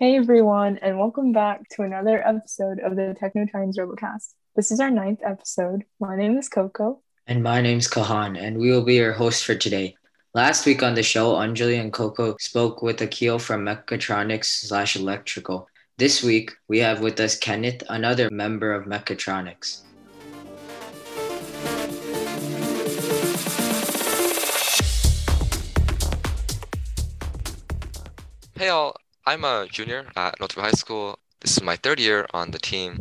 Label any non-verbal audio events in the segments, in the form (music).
Hey everyone, and welcome back to another episode of the Techno Titans Robocast. This is our ninth episode. My name is Coco. And my name's Kahan, and we will be your host for today. Last week on the show, Anjali and Coco spoke with Akil from Mechatronics slash Electrical. This week, we have with us Kenneth, another member of Mechatronics. Hey all, I'm a junior at Northview High School. This is my third year on the team.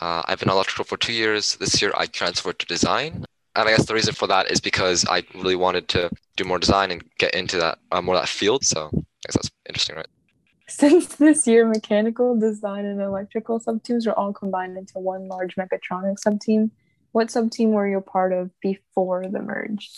Uh, I've been electrical for two years. This year I transferred to design. And I guess the reason for that is because I really wanted to do more design and get into that uh, more that field. So I guess that's interesting, right? Since this year, mechanical, design, and electrical subteams are all combined into one large mechatronics subteam. What subteam were you a part of before the merge?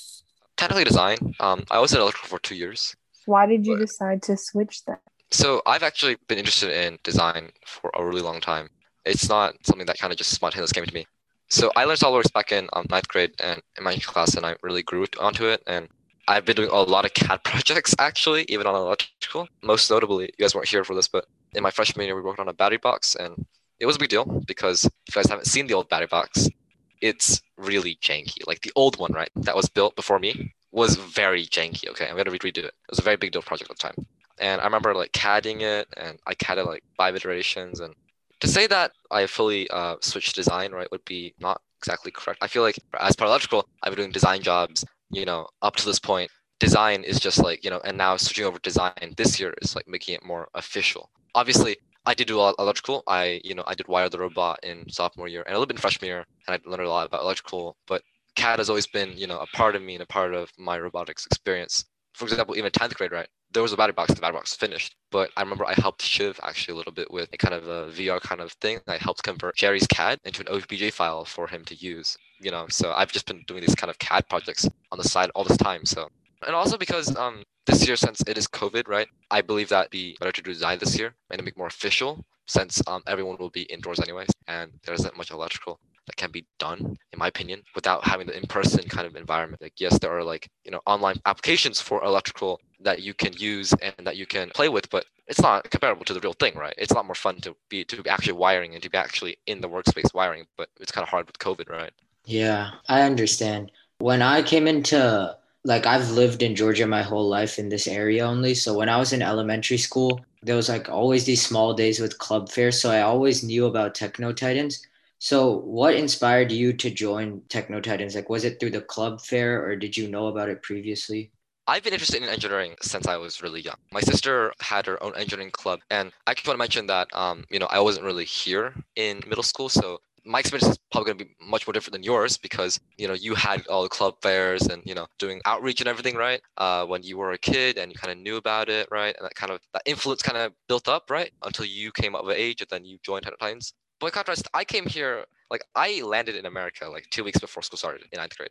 Technically design. Um, I was in electrical for two years. Why did you decide to switch then? So I've actually been interested in design for a really long time. It's not something that kind of just spontaneously came to me. So I learned SolidWorks back in um, ninth grade and in my class, and I really grew onto it. And I've been doing a lot of CAD (laughs) projects actually, even on electrical. Most notably, you guys weren't here for this, but in my freshman year, we worked on a battery box, and it was a big deal because if you guys haven't seen the old battery box, it's really janky. Like the old one, right, that was built before me was very janky. Okay, I'm gonna redo it. It was a very big deal project at the time, and I remember like CADing it, and I CADed like five iterations, and to say that I fully uh, switched design right would be not exactly correct. I feel like as part of electrical, I've been doing design jobs, you know, up to this point. Design is just like, you know, and now switching over design this year is like making it more official. Obviously, I did do a lot of electrical. I, you know, I did wire the robot in sophomore year and a little bit in freshman year, and I learned a lot about electrical. But CAD has always been, you know, a part of me and a part of my robotics experience. For example, even 10th grade, right? There was a battery box, the battery box finished. But I remember I helped Shiv actually a little bit with a kind of a VR kind of thing. I helped convert Jerry's CAD into an OBJ file for him to use. You know, so I've just been doing these kind of CAD projects on the side all this time. So and also because um this year since it is COVID, right? I believe that be better to design this year and make more official since um everyone will be indoors anyways and there isn't much electrical that can be done, in my opinion, without having the in-person kind of environment. Like, yes, there are like, you know, online applications for electrical that you can use and that you can play with, but it's not comparable to the real thing, right? It's a lot more fun to be to be actually wiring and to be actually in the workspace wiring, but it's kind of hard with COVID, right? Yeah, I understand. When I came into like I've lived in Georgia my whole life in this area only. So when I was in elementary school, there was like always these small days with club fairs. So I always knew about Techno Titans. So, what inspired you to join Techno Titans? Like, was it through the club fair or did you know about it previously? I've been interested in engineering since I was really young. My sister had her own engineering club, and I just want to mention that, um, you know, I wasn't really here in middle school, so my experience is probably going to be much more different than yours because you know you had all the club fairs and you know doing outreach and everything right uh, when you were a kid and you kind of knew about it right and that kind of that influence kind of built up right until you came of age and then you joined Titans by contrast, I came here like I landed in America like two weeks before school started in ninth grade.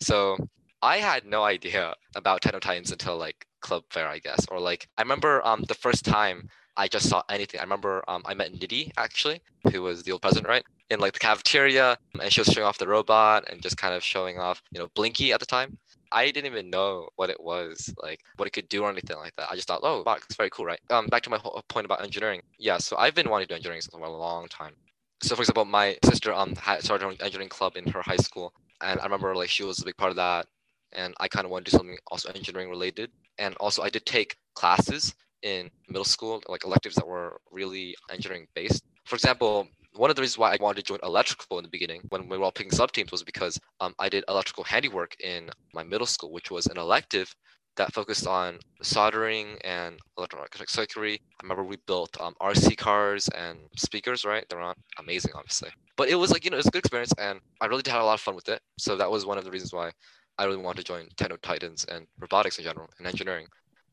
So I had no idea about Techno Titans until like club fair, I guess. Or like I remember um the first time I just saw anything. I remember um I met Nidhi actually, who was the old president, right? In like the cafeteria, and she was showing off the robot and just kind of showing off, you know, Blinky at the time. I didn't even know what it was, like what it could do or anything like that. I just thought, oh, wow, it's very cool, right? Um, back to my whole point about engineering. Yeah, so I've been wanting to do engineering for a long time so for example, my sister um had started an engineering club in her high school, and I remember like she was a big part of that, and I kind of wanted to do something also engineering related, and also I did take classes in middle school, like electives that were really engineering based. For example, one of the reasons why I wanted to join electrical in the beginning when we were all picking sub teams was because um, I did electrical handiwork in my middle school, which was an elective that focused on soldering and electronic circuitry. I remember we built um, RC cars and speakers, right? They're not amazing, obviously, but it was like, you know, it was a good experience and I really had a lot of fun with it. So that was one of the reasons why I really want to join Techno Titans and robotics in general and engineering.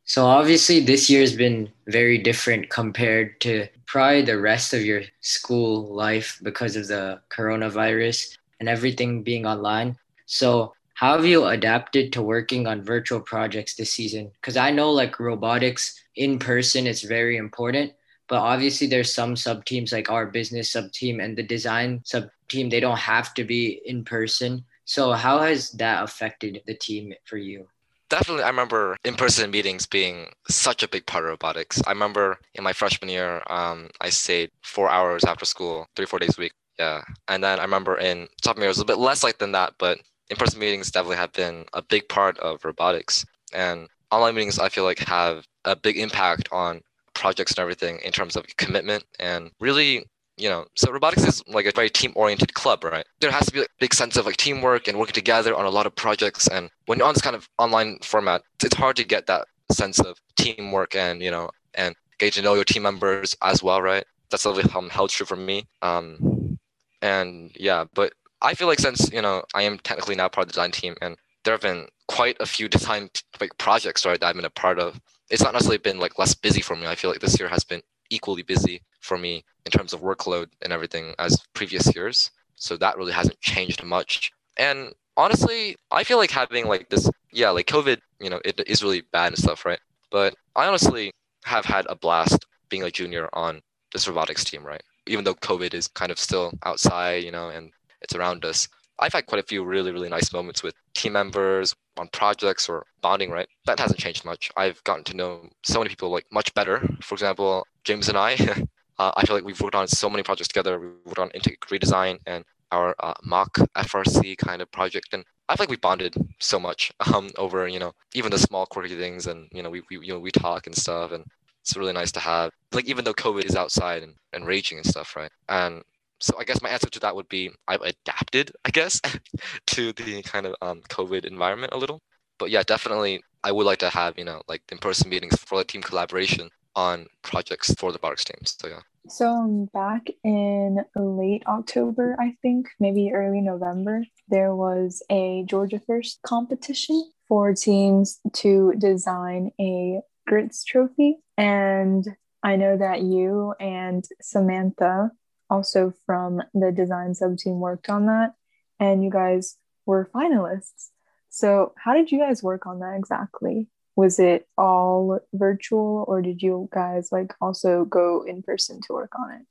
So obviously this year has been very different compared to probably the rest of your school life because of the coronavirus and everything being online. So how have you adapted to working on virtual projects this season? Because I know like robotics in person is very important, but obviously there's some sub teams like our business sub team and the design sub team, they don't have to be in person. So how has that affected the team for you? definitely, I remember in-person meetings being such a big part of robotics. I remember in my freshman year, um, I stayed four hours after school, three four days a week. Yeah, and then I remember in sophomore year it was a bit less like than that, but in-person meetings definitely have been a big part of robotics. And online meetings, I feel like have a big impact on projects and everything in terms of commitment and really you know so robotics is like a very team oriented club right? There has to be a big sense of like teamwork and working together on a lot of projects and when you're on this kind of online format it's hard to get that sense of teamwork and you know and get to know your team members as well right? That's really um, held true for me um and yeah but i feel like since you know i am technically now part of the design team and there have been quite a few design like projects right that i've been a part of. It's not necessarily been like less busy for me. I feel like this year has been equally busy for me in terms of workload and everything as previous years. So that really hasn't changed much. And honestly, I feel like having like this, yeah, like COVID, you know, it is really bad and stuff, right? But I honestly have had a blast being a junior on this robotics team, right? Even though COVID is kind of still outside, you know, and it's around us. I've had quite a few really, really nice moments with team members on projects or bonding, right? That hasn't changed much. I've gotten to know so many people like much better. For example, James and I, (laughs) uh, I feel like we've worked on so many projects together. We worked on intake redesign and our uh, mock FRC kind of project, and I feel like we bonded so much (laughs) um, over you know even the small quirky things, and you know we, we you know we talk and stuff, and it's really nice to have like even though COVID is outside and, and raging and stuff, right? And so I guess my answer to that would be I've adapted, I guess, (laughs) to the kind of um, COVID environment a little. But yeah, definitely I would like to have you know like in-person meetings for the team collaboration on projects for the Barks team. So yeah. So um, back in late October, I think, maybe early November, there was a Georgia First competition for teams to design a grits trophy. And I know that you and Samantha, also from the design sub team, worked on that, and you guys were finalists. So, how did you guys work on that exactly? Was it all virtual or did you guys like also go in person to work on it?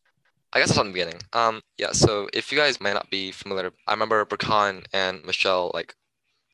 I guess that's on the beginning. Um, yeah. So if you guys might not be familiar, I remember Burkhan and Michelle like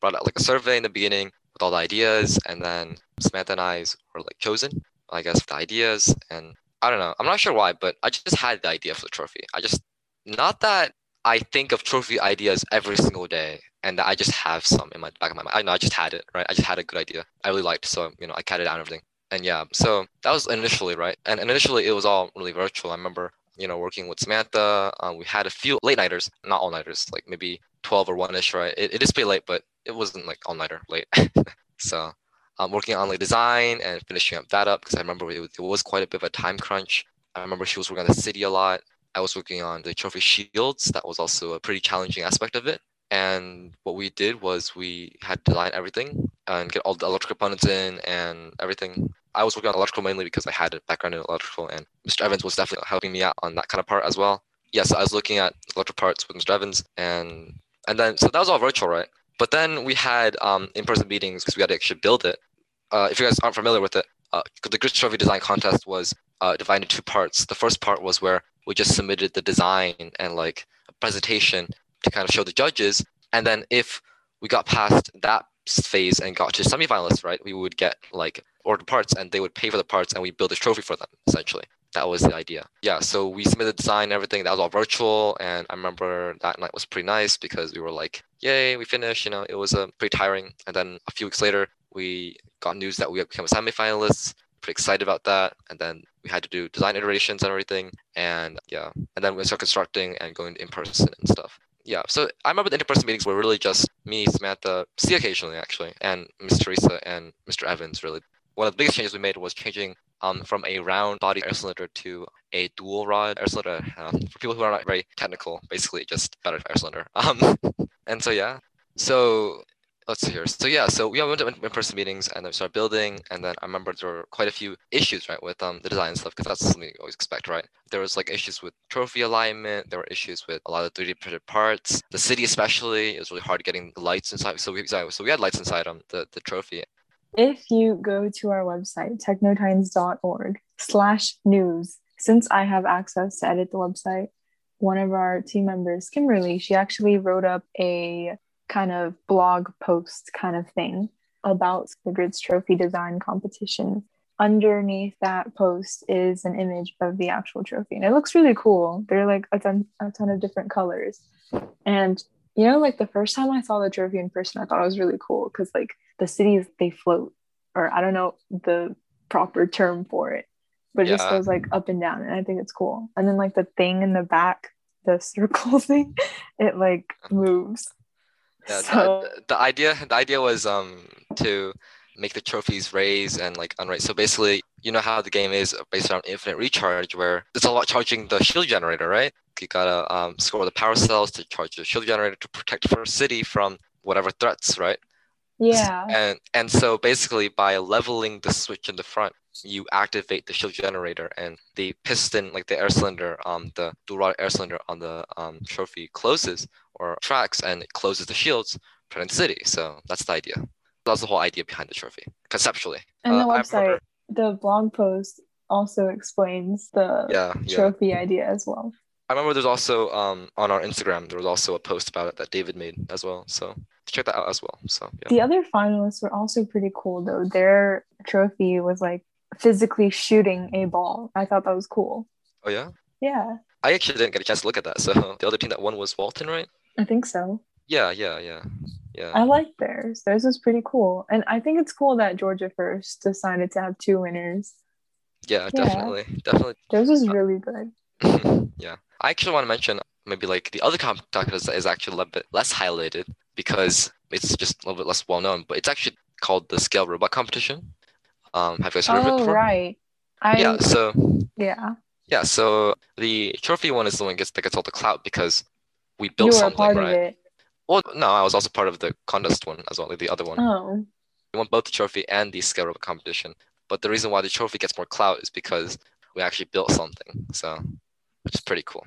brought out like a survey in the beginning with all the ideas, and then Samantha and I were like chosen, I guess, the ideas. And I don't know, I'm not sure why, but I just had the idea for the trophy. I just not that I think of trophy ideas every single day and I just have some in my back of my mind. I know I just had it, right? I just had a good idea. I really liked, so you know, I cut it down and everything. And yeah, so that was initially right. And initially it was all really virtual. I remember, you know, working with Samantha. Um, we had a few late nighters, not all nighters, like maybe twelve or one ish, right? It, it is pretty late, but it wasn't like all nighter late. (laughs) so I'm um, working on like design and finishing up that up because I remember it was, it was quite a bit of a time crunch. I remember she was working on the city a lot. I was working on the trophy shields. That was also a pretty challenging aspect of it. And what we did was we had to line everything and get all the electrical components in and everything. I was working on electrical mainly because I had a background in electrical, and Mr. Evans was definitely helping me out on that kind of part as well. Yes, I was looking at electrical parts with Mr. Evans, and and then so that was all virtual, right? But then we had um, in-person meetings because we had to actually build it. Uh, if you guys aren't familiar with it, uh, the Grits Trophy Design Contest was uh, divided into two parts. The first part was where we just submitted the design and like a presentation to kind of show the judges. And then if we got past that phase and got to semifinalists, right, we would get like order parts and they would pay for the parts and we build a trophy for them essentially. That was the idea. Yeah, so we submitted the design, everything. That was all virtual, and I remember that night was pretty nice because we were like, "Yay, we finished!" You know, it was uh, pretty tiring. And then a few weeks later, we got news that we became semifinalists. Pretty excited about that. And then we had to do design iterations and everything. And yeah, and then we started constructing and going in person and stuff yeah, so I remember the in-person meetings were really just me, Samantha, see occasionally actually, and Miss Teresa and Mr. Evans really. One of the biggest changes we made was changing um, from a round body air cylinder to a dual rod air cylinder. Um, for people who are not very technical, basically just better air cylinder. (laughs) Um, and so yeah, so let's see here. So yeah, so we went to in-person meetings and then we started building. And then I remember there were quite a few issues, right, with um the design stuff because that's something you always expect, right? There was like issues with trophy alignment. There were issues with a lot of 3D printed parts. The city especially, it was really hard getting the lights inside. So we so we had lights inside um the the trophy. If you go to our website technotitans.org slash news, since I have access to edit the website, one of our team members, Kimberly, she actually wrote up a kind of blog post kind of thing about Sigrid's trophy design competition. Underneath that post is an image of the actual trophy, and it looks really cool. They're like a ton, a ton of different colors, and you know, like the first time I saw the trophy in person, I thought it was really cool because like the cities they float, or I don't know the proper term for it, but it just goes like up and down, and I think it's cool. And then like the thing in the back, the (laughs) circle thing, it like moves. Yeah, So the, the idea the idea was um to make the trophies raise and like unraise. So basically, you know how the game is based on infinite recharge, where it's all about charging the shield generator, right? You gotta um, score the power cells to charge the shield generator to protect your city from whatever threats, right? yeah, And and so basically, by leveling the switch in the front, you activate the shield generator, and the piston, like the air cylinder, um, the dual rod air cylinder on the um, trophy closes or tracks, and it closes the shields, the city. So that's the idea. That's the whole idea behind the trophy, conceptually. and the Uh, website, the blog post also explains the Yeah, yeah. trophy idea as well. I remember there's also um on our Instagram there was also a post about it that David made as well. So check that out as well. So yeah. The other finalists were also pretty cool though. Their trophy was like physically shooting a ball. I thought that was cool. Oh yeah. Yeah, I actually didn't get a chance to look at that. So (laughs) the other team that won was Walton, right? I think so. Yeah, yeah, yeah, yeah. I like theirs. Theirs was pretty cool. And I think it's cool that Georgia First decided to have two winners. Yeah, Yeah. definitely, definitely. Theirs was uh, really good. (laughs) yeah, I actually want to mention maybe like the other competition is, is actually a little bit less highlighted because it's just a little bit less well known. But it's actually called the Scale Robot Competition. Um, have you guys heard of it Oh, before? right. I, Yeah. So yeah. yeah, so the trophy one is the one gets that gets all the clout because we built something, part right? of it. Well, no, I was also part of the contest one as well, like the other one. Oh, We won both the trophy and the scale competition. But the reason why the trophy gets more clout is because we actually built something. So, which is pretty cool.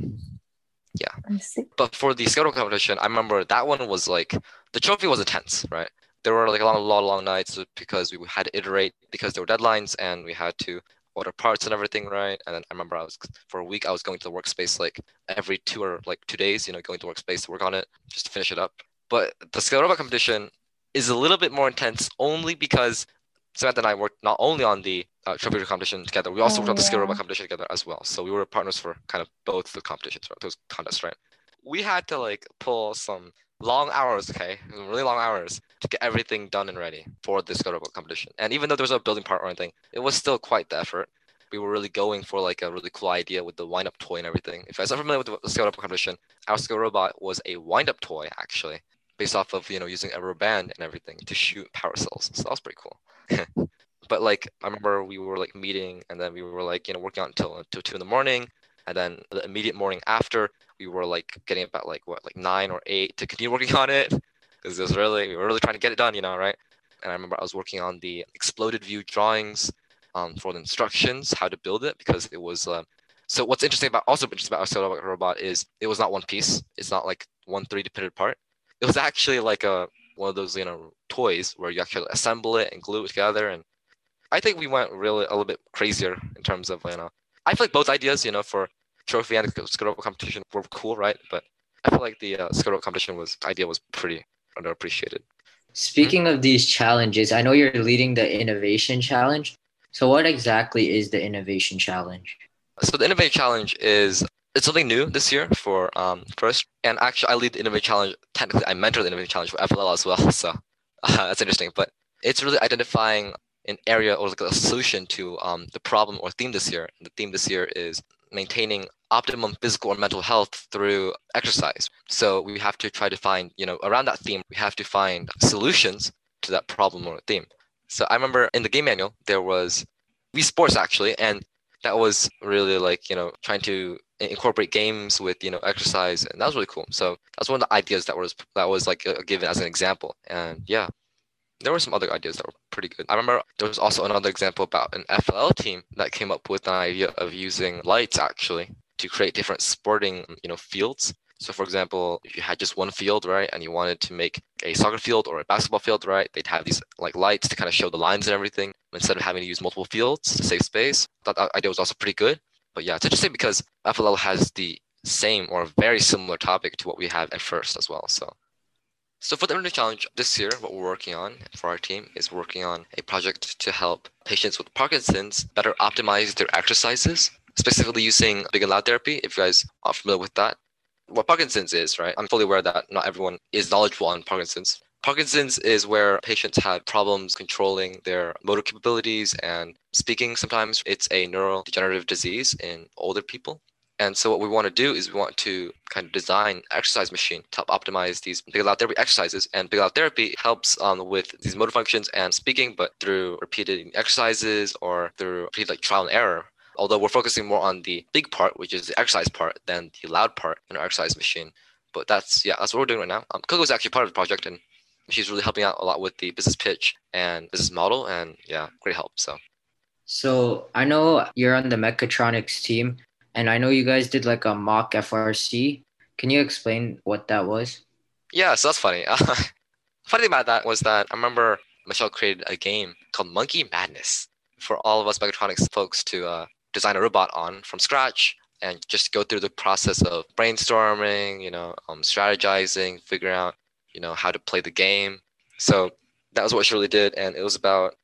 Yeah. I see. But for the scale competition, I remember that one was like the trophy was intense, right? There were like a lot, a lot of long nights because we had to iterate because there were deadlines and we had to order parts and everything, right? And then I remember I was for a week I was going to the workspace like every two or like two days, you know, going to workspace to work on it just to finish it up. But the scale robot competition is a little bit more intense only because Samantha and I worked not only on the uh, trophy competition together, we also Oh, worked on the scale robot competition together as well. So we were partners for kind of both the competitions, right? Those contests, right? We had to like pull some long hours, okay, really long hours to get everything done and ready for this scale robot competition. And even though there was no building part or anything, it was still quite the effort. We were really going for like a really cool idea with the wind-up toy and everything. If guys are familiar with the scale robot competition, our scale robot was a wind-up toy actually, based off of you know using a rubber band and everything to shoot power cells. So that was pretty cool. (laughs) but like I remember we were like meeting and then we were like you know working out until uh, until two in the morning, and then the immediate morning after we were like getting about like what like nine or eight to continue working on it because it was really we were really trying to get it done, you know, right? And I remember I was working on the exploded view drawings um, for the instructions how to build it because it was. Uh, so what's interesting about also interesting about our robot is it was not one piece. It's not like one 3D printed part. It was actually like a one of those you know toys where you actually assemble it and glue it together. And I think we went really a little bit crazier in terms of you know. I feel like both ideas, you know, for trophy and Robot competition were cool, right? But I feel like the uh, Scale competition was idea was pretty underappreciated. Speaking of these challenges, I know you're leading the innovation challenge. So, what exactly is the innovation challenge? So the Innovate Challenge is it's something new this year for um first, and actually I lead the Innovate Challenge. Technically, I mentor the Innovate Challenge for FLL as well, (laughs) so uh, (laughs) that's interesting. But it's really identifying an area or like a solution to um the problem or theme this year. And the theme this year is maintaining optimum physical or mental health through exercise. So we have to try to find, you know, around that theme, we have to find solutions to that problem or theme. So I remember in the game manual there was Wii Sports actually, and that was really like you know trying to incorporate games with you know exercise and that was really cool so that's one of the ideas that was that was like uh, given as an example and yeah there were some other ideas that were pretty good i remember there was also another example about an fll team that came up with an idea of using lights actually to create different sporting you know fields so for example if you had just one field right and you wanted to make a soccer field or a basketball field right they'd have these like lights to kind of show the lines and everything instead of having to use multiple fields to save space. That idea was also pretty good. But yeah, it's interesting because FLL has the same or very similar topic to what we have at first as well. So So for the Internet Challenge this year, what we're working on for our team is working on a project to help patients with Parkinson's better optimize their exercises, specifically using big and loud therapy. If you guys are familiar with that, what Parkinson's is, right? I'm fully aware that not everyone is knowledgeable on Parkinson's. Parkinson's is where patients have problems controlling their motor capabilities and speaking. Sometimes it's a neurodegenerative disease in older people. And so what we want to do is we want to kind of design exercise machine to help optimize these big loud therapy exercises. And big loud therapy helps um, with these motor functions and speaking, but through repeated exercises or through repeated like trial and error. Although we're focusing more on the big part, which is the exercise part, than the loud part in our exercise machine. But that's yeah, that's what we're doing right now. Um, Coco is actually part of the project, and she's really helping out a lot with the business pitch and business model, and yeah, great help. So. So I know you're on the mechatronics team. And I know you guys did like a mock FRC. Can you explain what that was? Yeah, so that's funny. (laughs) funny about that was that I remember Michelle created a game called Monkey Madness for all of us mechatronics folks to uh, design a robot on from scratch and just go through the process of brainstorming, you know, um, strategizing, figuring out, you know, how to play the game. So that was what she really did, and it was about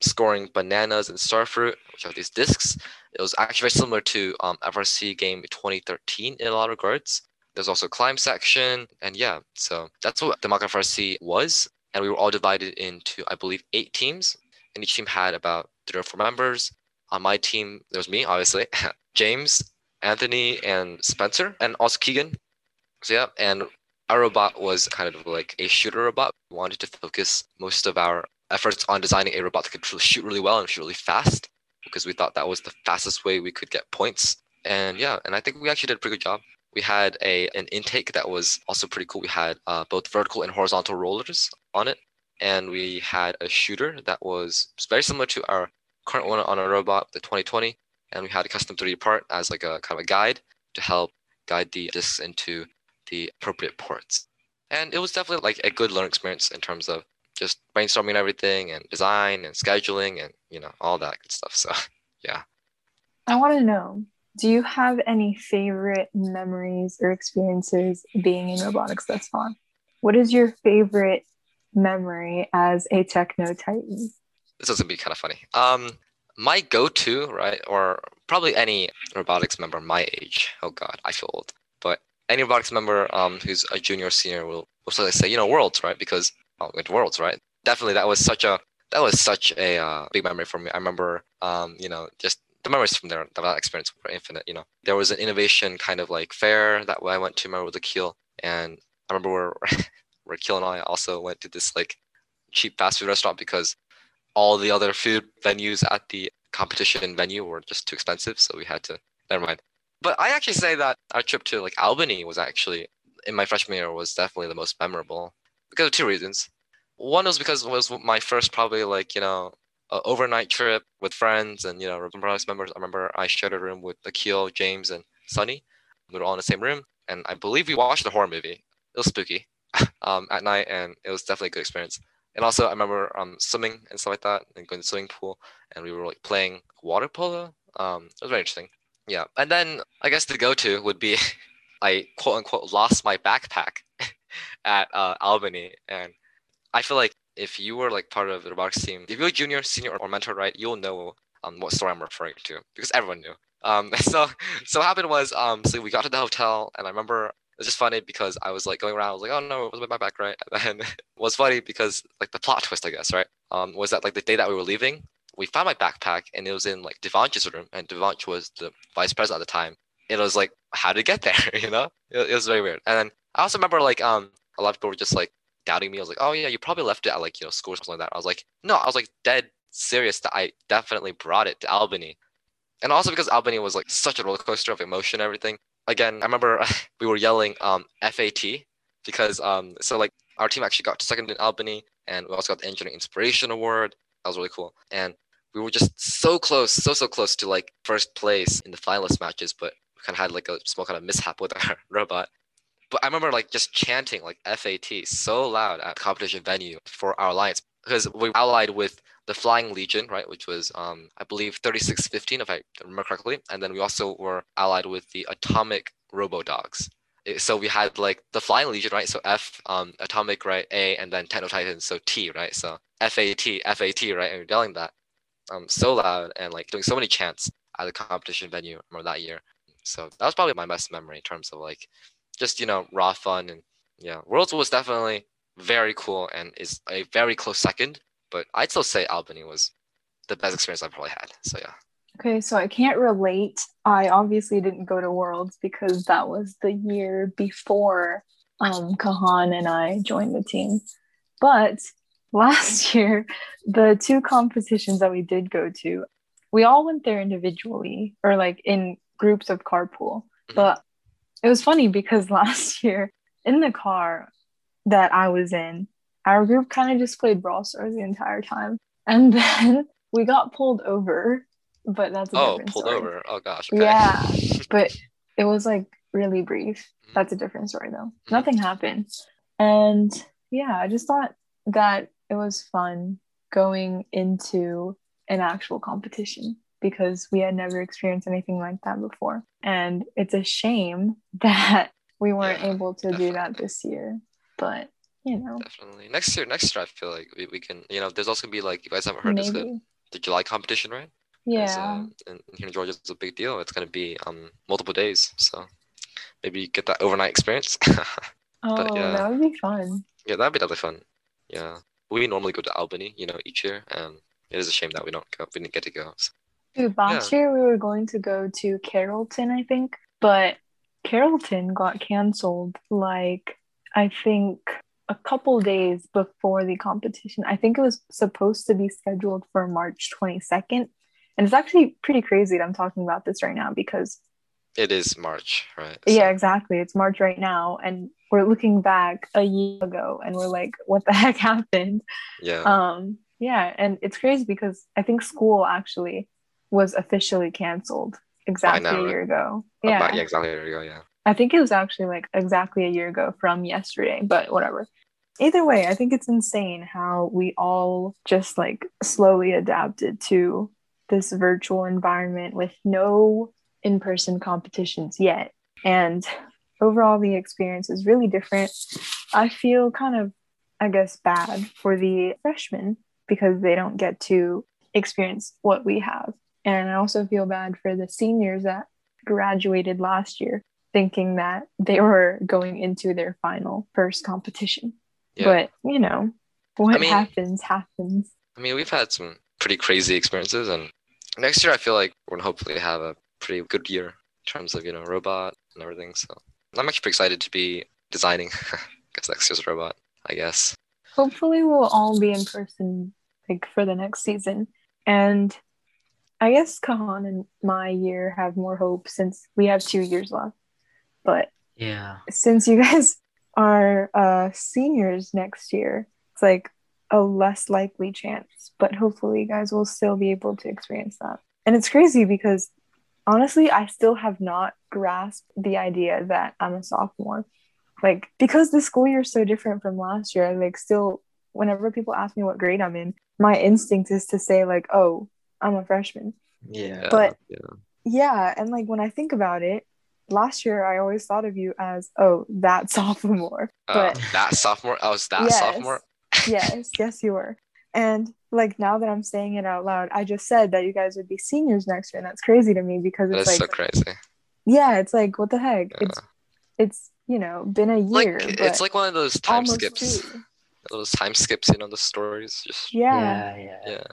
scoring bananas and starfruit, which are these discs. It was actually very similar to um, FRC game 2013 in a lot of regards. There's also climb section, and yeah, so that's what the mock FRC was. And we were all divided into, I believe, eight teams, and each team had about three or four members. On my team, there was me, obviously, (laughs) James, Anthony, and Spencer, and also Keegan. So yeah, and our robot was kind of like a shooter robot. We wanted to focus most of our efforts on designing a robot that could shoot really well and shoot really fast because we thought that was the fastest way we could get points. And yeah, and I think we actually did a pretty good job. We had a an intake that was also pretty cool. We had uh, both vertical and horizontal rollers on it, and we had a shooter that was very similar to our current one on a robot, the 2020. And we had a custom 3D part as like a kind of a guide to help guide the discs into the appropriate ports. And it was definitely like a good learning experience in terms of just brainstorming everything and design and scheduling and you know all that good stuff. So (laughs) yeah. I want to know do you have any favorite memories or experiences being in robotics thus far? What is your favorite memory as a techno titan this is gonna be kind of funny. Um my go-to right or probably any robotics member my age oh god i feel old but any robotics member um, who's a junior or senior will, will say you know worlds right because oh, with Worlds, right? Definitely, that was such a that was such a uh, big memory for me. I remember, um, you know, just the memories from there, that experience were infinite. You know, there was an innovation kind of like fair that I went to. Remember with Akil, and I remember where (laughs) where Akil and I also went to this like cheap fast food restaurant because all the other food venues at the competition venue were just too expensive, so we had to. Never mind. But I actually say that our trip to like Albany was actually in my freshman year was definitely the most memorable because of two reasons. One was because it was my first probably like you know overnight trip with friends and you know Robotics members. I remember I shared a room with Akil, James, and Sunny. We were all in the same room, and I believe we watched a horror movie. It was spooky (laughs) um, at night, and it was definitely a good experience. And also, I remember um, swimming and stuff like that, and going to the swimming pool, and we were like playing water polo. Um, it was very interesting. Yeah, and then I guess the go-to would be (laughs) I quote unquote lost my backpack (laughs) at uh, Albany, and I feel like if you were like part of the robotics team, if you're a junior, senior, or mentor, right, you'll know um, what story I'm referring to because everyone knew. Um, (laughs) so so what happened was um, so we got to the hotel, and I remember it was just funny because I was like going around, I was like, oh no, it was my backpack, right? (laughs) And then it was funny because like the plot twist, I guess, right, um, was that like the day that we were leaving, we found my backpack and it was in like Devansh's room, and Devansh was the vice president at the time. It was like, how to get there, you know? It, it was very weird. And then I also remember like um a lot of people were just like doubting me. I was like, oh yeah, you probably left it at like you know school or something like that. I was like, no, I was like dead serious that I definitely brought it to Albany, and also because Albany was like such a roller coaster of emotion and everything. Again, I remember (laughs) we were yelling um FAT because um so like our team actually got second in Albany, and we also got the Engineering Inspiration Award. That was really cool, and we were just so close, so so close to like first place in the finalist matches, but we kind of had like a small kind of mishap with (laughs) our robot. But I remember like just chanting like FAT so loud at competition venue for our alliance because we allied with the Flying Legion, right, which was um, I believe 3615 if I remember correctly, and then we also were allied with the Atomic Robo Dogs. so we had like the Flying Legion, right? So F, um, Atomic, right? A, and then Techno Titans, so T, right? So F A T, F A T, right? And we're yelling that, um, so loud and like doing so many chants at the competition venue or that year. So that was probably my best memory in terms of like, just you know, raw fun and yeah, Worlds was definitely very cool and is a very close second. But I'd still say Albany was the best experience I've probably had. So yeah. Okay, so I can't relate. I obviously didn't go to Worlds because that was the year before um, Kahan and I joined the team. But last (laughs) year, the two competitions that we did go to, we all went there individually or like in groups of carpool. Mhm. But it was funny because (laughs) last year in the car that I was in, our group kind of just played Brawl Stars the entire time. And (laughs) then we got pulled over, but that's a Oh, different pulled story. over. Oh gosh. Okay. Yeah, (laughs) but it was like really brief. Mhm. That's a different story though. Mhm. Nothing happened. And yeah, I just thought that it was fun going into an actual competition because we had never experienced anything like that before. And it's a shame (laughs) that we weren't Yeah, able to do that this year. But, you know, Definitely. Next year, next year, I feel like we, we can, you know, there's also gonna be like, you guys haven't heard this, the, the July competition, right? Yeah. uh, and here in Georgia, it's a big deal. It's gonna be um multiple days, so maybe get that overnight experience. (laughs) Oh, yeah. that would be fun. yeah, that'd be definitely fun. Yeah, we normally go to Albany, you know, each year, and it is a shame that we don't go, we didn't get to go. So, Dude, last year we were going to go to Carrollton, I think, but Carrollton got canceled like I think a couple days before the competition. I think it was supposed to be scheduled for March 22nd. And it's actually pretty crazy that I'm talking about this right now because it is March, right? yeah, exactly. It's March right now and we're looking back a year ago and we're like what the (laughs) heck happened? yeah. Um, yeah, and it's crazy because I think school actually was officially canceled exactly now, a year ago. About- Yeah, yeah, exactly. There you go. Yeah. I think it was actually like exactly a year ago from yesterday, but whatever. Either way, I think it's insane how we all just like slowly adapted to this virtual environment with no in person competitions yet. And overall, the experience is really different. I feel kind of, I guess, bad for the freshmen because they don't get to experience what we have. And I also feel bad for the seniors that graduated last year thinking that they were going into their final first competition. Yeah. But, you know, what I mean- happens, happens. I mean, we've had some pretty crazy experiences, and next year I feel like we're gonna hopefully have a pretty good year in terms of you know robot and everything. So I'm actually pretty excited to be designing. (laughs) guess next year's robot, I guess. Hopefully, we'll all be in person like for the next season. And I guess Kahan and my year have more hope since we have two years left. But Yeah. since you (laughs) guys are uh, seniors next year, it's like a less likely chance. But hopefully, you guys will still be able to experience that. And it's crazy because honestly, I still have not grasped the idea that I'm a sophomore. Like, because the school year is so different from last year, like still, whenever people ask me what grade I'm in, my instinct is to say, like, oh, I'm a freshman. Yeah. But- yeah, Yeah. And like, when I think about it, last year I always thought of you as, oh, that (laughs) sophomore. uh, But that sophomore. I was that Yes. sophomore. (laughs) yes, yes, you were. And like now that I'm saying it out loud, I just said that you guys would be seniors next year, and that's crazy to me because it's is like, so crazy. yeah, it's like what the heck? Yeah. It's it's you know been a Like year, it's like one of those time skips. two. Those time skips, you know, the stories. Just Yeah, Yeah. Yeah. yeah,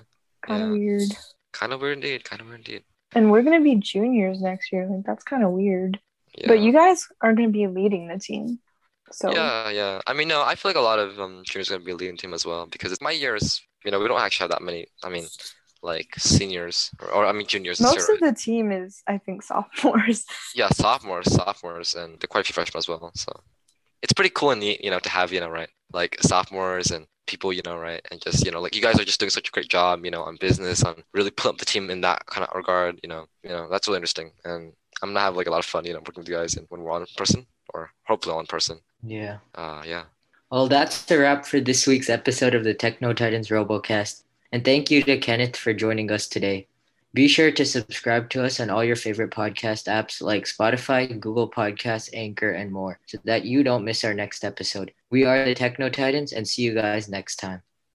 kind of yeah. weird. Kind of weird indeed. Kind of weird indeed. And we're gonna be juniors next year. Like that's kind of weird. Yeah. But you guys are gonna be leading the team, so Yeah, yeah. I mean, no, I feel like a lot of um, juniors are gonna be leading team as well because it's my year is, you know, we don't actually have that many. I mean, like seniors or, or I mean juniors. most of the team is I think sophomores. (laughs) yeah, sophomores, sophomores, and quite a few freshmen as well. So it's pretty cool and neat, you know, to have you know, right, like sophomores and people, you know, right, and just you know, like you guys are just doing such a great job, you know, on business, on really putting up the team in that kind of regard, you know, you know, that's really interesting, and I'm gonna have like a lot of fun, you know, working with you guys and when we're on person or hopefully on person. Yeah. Uh, yeah. Well, that's the wrap for this week's episode of the Techno Titans Robocast. And thank you to Kenneth for joining us today. Be sure to subscribe to us on all your favorite podcast apps like Spotify, Google Podcasts, Anchor, and more so that you don't miss our next episode. We are the Techno Titans and see you guys next time.